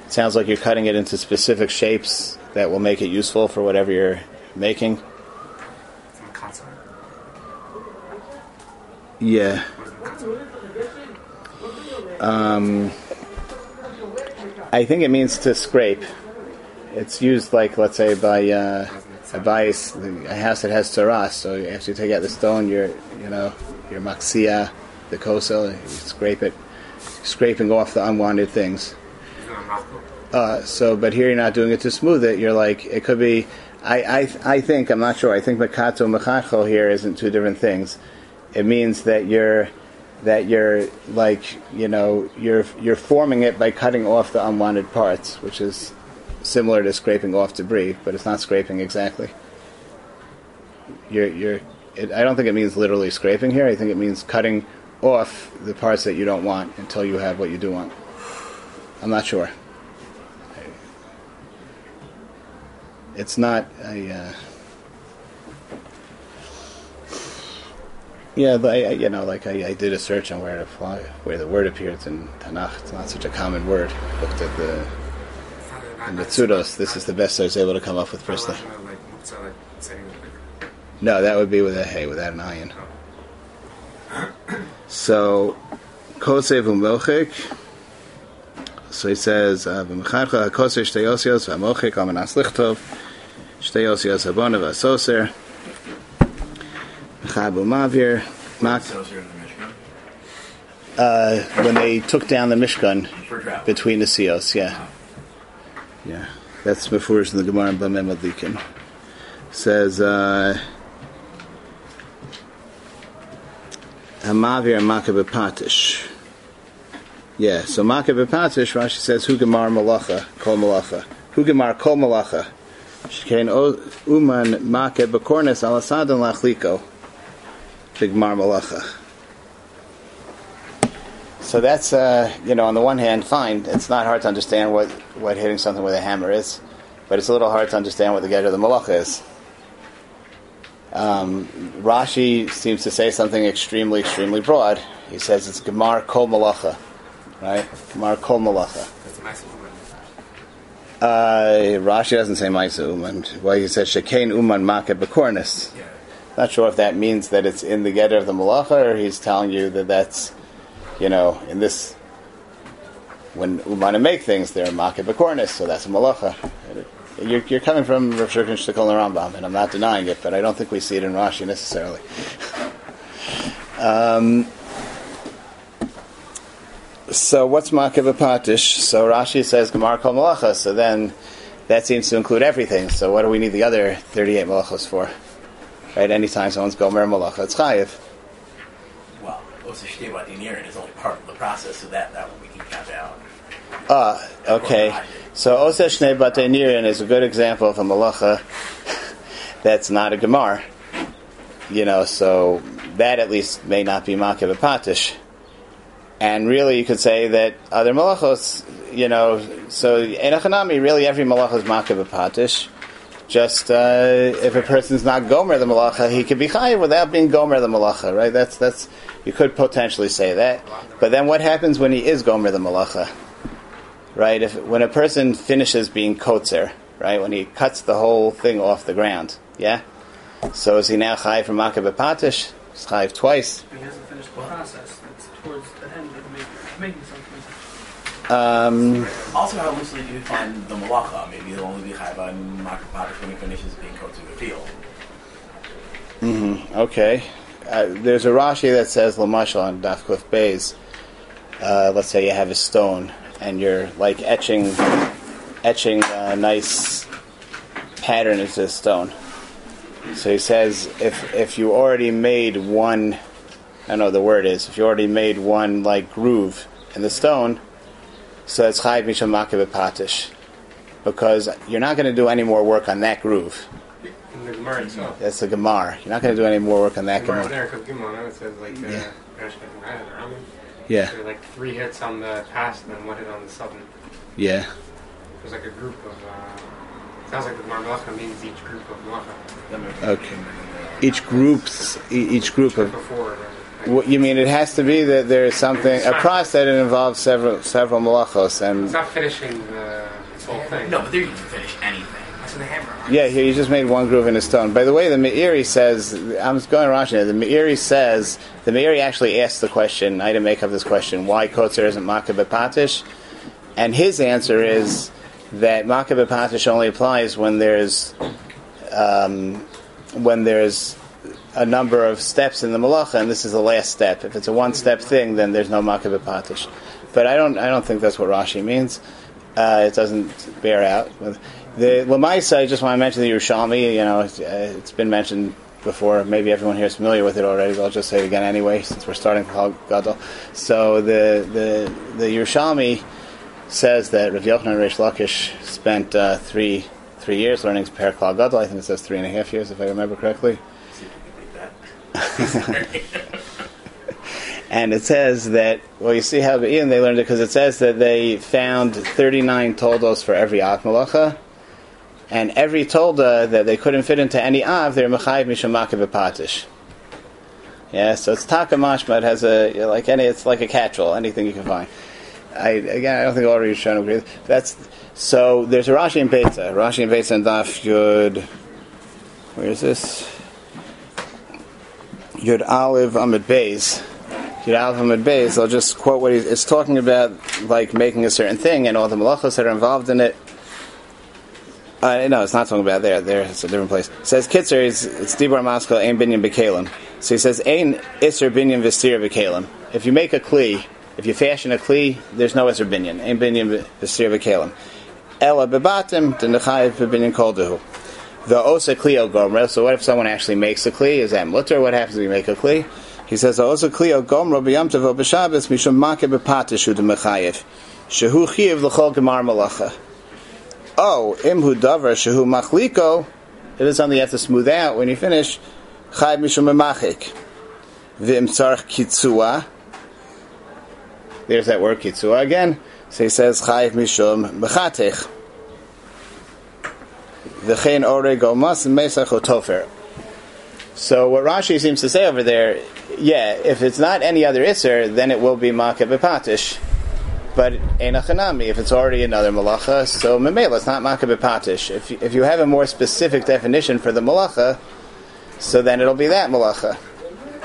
Sounds like you're cutting it into specific shapes that will make it useful for whatever you're making. It's on console. Yeah. Um, I think it means to scrape. It's used like, let's say, by uh, a bias, a house that has taras. So after you take out the stone, your, you know, your maxia, the kosel, you scrape it, scraping off the unwanted things. Uh, so, but here you're not doing it to smooth it. You're like, it could be. I, I, I think I'm not sure. I think makato mechacho here isn't two different things. It means that you're that you're like you know you're you're forming it by cutting off the unwanted parts, which is similar to scraping off debris, but it's not scraping exactly. You're you're. It, I don't think it means literally scraping here. I think it means cutting off the parts that you don't want until you have what you do want. I'm not sure. It's not a. Uh, yeah, I, you know, like I, I did a search on where to fly, where the word appears in Tanakh. It's not such a common word. Looked at the in the Tzudos. This is the best I was able to come up with personally. No, that would be with a hey, without an ayin. So, kosev u'mochik. So he says, uh, "V'mecharcha hakosev shtei osios v'amochik al menas lichtov shtei osios habona v'asoser v'chab u'mavir mak." Uh, when they took down the Mishkan between the Sios, yeah, yeah, that's before in the Gemara and Bamem Adikin. Says. Uh, Hamavir b'patish. Yeah, so Makah b'patish, Rashi says, Hu gemar malacha, kol malacha. Hu gemar kol malacha. Shkein o- uman Makah b'kornes alasadan lachliko. Bigmar malacha. So that's, uh, you know, on the one hand, fine. It's not hard to understand what, what hitting something with a hammer is, but it's a little hard to understand what the get of the malacha is. Um, Rashi seems to say something extremely, extremely broad. He says it's Gemar Kol Malacha, right? Gemar Kol Malacha. that's a. Uh, Rashi doesn't say Maisa Uman. Well, he says Shekain Uman Make Bekornis. Yeah. Not sure if that means that it's in the getter of the Malacha, or he's telling you that that's, you know, in this. When Umana make things, they're Bekornis, so that's a Malacha. You're, you're coming from Rav Shurkin Shtikol and Rambam, and I'm not denying it, but I don't think we see it in Rashi necessarily. <laughs> um, so what's Patish? So Rashi says Gemar Kol Malacha, so then that seems to include everything. So what do we need the other 38 malachos for? Right? Anytime someone's Gomer Malacha, it's Chayiv. Well, Osa Shteva Dinir is only part of the process, so that, that one we can count out. Ah, okay. So Oseh Shnei Batei Nirin is a good example of a malacha <laughs> that's not a Gemar. You know, so that at least may not be Makah Bepatish. And really, you could say that other malachos, you know, so in a really every malacha is Makah Bepatish. Just uh, if a person's not Gomer the malacha, he could be chayiv without being Gomer the malacha, right? That's that's You could potentially say that. But then what happens when he is Gomer the Malacha? Right? If when a person finishes being Kotzer, right? When he cuts the whole thing off the ground, yeah? So is he now Chayiv from Makah Bepatish? He's Chayiv twice. He hasn't finished the process. It's towards the end of making something. Um, Also, how loosely do you find the malacha? Maybe he'll only be chayv on makapadish when he finishes being coated to the field. mhm, okay. Uh, there's a Rashi that says Lamashal on Daf Kuf Beis. Uh, let's say you have a stone and you're like etching, etching a nice pattern into the stone. So he says if if you already made one, I don't know what the word is. If you already made one like groove in the stone, so it's chayv misham makeh patish, because you're not going to do any more work on that groove. In the Gemara itself. That's the gemar. You're not going to do any more work on that Gemara gemar. there, because Gemara it says like uh, Yeah. Rashi Raya, the Rambam, Yeah, there are like three hits on the past and then one hit on the sudden. yeah. There's like a group of. Uh, sounds like the Gemara means each group of Malacha. Okay. Each group's each group of. Before. Like, What you mean? It has to be that there is something a process that involves several several malachos It's and not finishing the whole thing. No, but there you can finish anything. That's with hammer. Yeah, here you just made one groove in a stone. By the way, the Meiri says, I'm going around here, the Meiri says, the Meiri actually asked the question, I didn't make up this question, why Kotzer isn't Makah Bepatish? And his answer is that Makah Bepatish only applies when there's, um, when there's a number of steps in the malacha, and this is the last step. If it's a one-step thing, then there's no Makah Bepatish. But I don't, I don't think that's what Rashi means. Uh, it doesn't bear out. The Lamaisa, I just want to mention the Yerushalmi. You know, it's, uh, it's been mentioned before. Maybe everyone here is familiar with it already. But I'll just say it again anyway, since we're starting Klal Gadol. So the the the Yerushalmi says that Rav Yochanan Reish Lakish spent uh, three three years learning Per Klal Gadol. I think it says three and a half years, if I remember correctly. See if you can complete that. <laughs> And it says that, well, you see how Ian they learned it because it says that they found 39 toldos for every akmalacha, And every tolda that they couldn't fit into any Av, they're Mechayiv Mishamaka Bepatish. Yeah, so it's Taka Mashma. It has a, like any, it's like a catch-all, anything you can find. I, again, I don't think all of you to agree. That's, so there's a Rashi and Beta. Rashi and Beta and Daf Yud, where is this? Yud Olive Amid Beis. Yud Olive Amid Beis, I'll just quote what he's it's talking about, like making a certain thing and all the malachos that are involved in it. Uh, no, it's not talking about there. There, it's a different place. It says Kitzer is it's Dibur Maskal Ein Binyan Bekalim. So he says Ein Isser Binyan Vestir Bekalim. If you make a kli, if you fashion a kli, there's no Isser Binyan. Ein Binyan Vestir Bekalim. Ella Bebatim Denechayev Binyan Koldehu. The Osa Klio Gomra. So what if someone actually makes a kli? Is that mutter? What happens if you make a kli? He says the Osa Klio Gomra B'Yam Tov B'Shabbos Mishum Makeh B'Patishu Demechayev. Shehu Chiv L'Chol Gemar Malacha. Oh, imhu davar shehu machliko. It is something you have to smooth out when you finish. Chayv mishum memachik. V'im kitzua. There's that word kitzua again. So he says chayv mishum mechatech. Mesach. So what Rashi seems to say over there, yeah, if it's not any other isser, then it will be makeh bepatish. But enachanami, if it's already another malacha, so memela, it's not makeh bepatish. If if you have a more specific definition for the malacha, so then it'll be that malacha,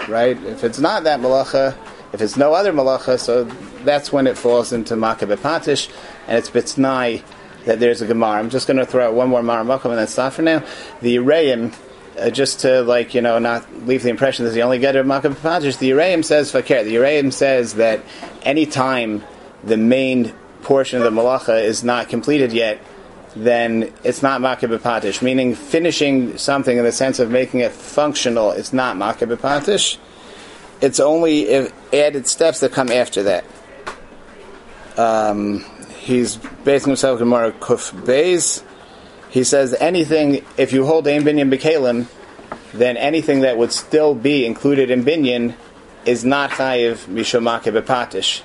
right? If it's not that malacha, if it's no other malacha, so that's when it falls into makeh bepatish, and it's bitznai that there's a gemar. I'm just going to throw out one more maramakum and then stop for now. The Reim, uh, just to like you know not leave the impression that the only getter of makeh bepatish. The Reim says fakir. The Reim says that any time the main portion of the malacha is not completed yet, then it's not makeh bepatish. Meaning finishing something in the sense of making it functional is not makeh bepatish. It's only if added steps that come after that. Um, he's basing himself on Gemara Kuf Beis. He says anything if you hold Ein Binyan Bekalim, then anything that would still be included in Binyan is not chayiv mishomake bepatish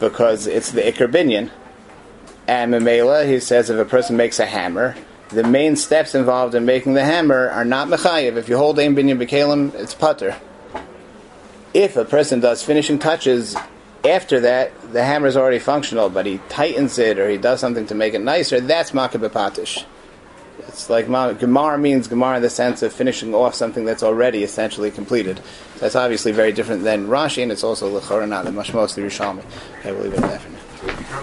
because it's the ikar binyan. And Memela, he says if a person makes a hammer, the main steps involved in making the hammer are not mechayiv. If you hold ein binyan bekalim, it's putter. If a person does finishing touches after that, the hammer is already functional, but he tightens it or he does something to make it nicer, that's makabepatish. It's like ma- Gemar means Gemar in the sense of finishing off something that's already essentially completed. That's obviously very different than Rashi, and it's also Lechorah, the Mashmos, the Rishalmi. Okay, we'll leave it at that for now.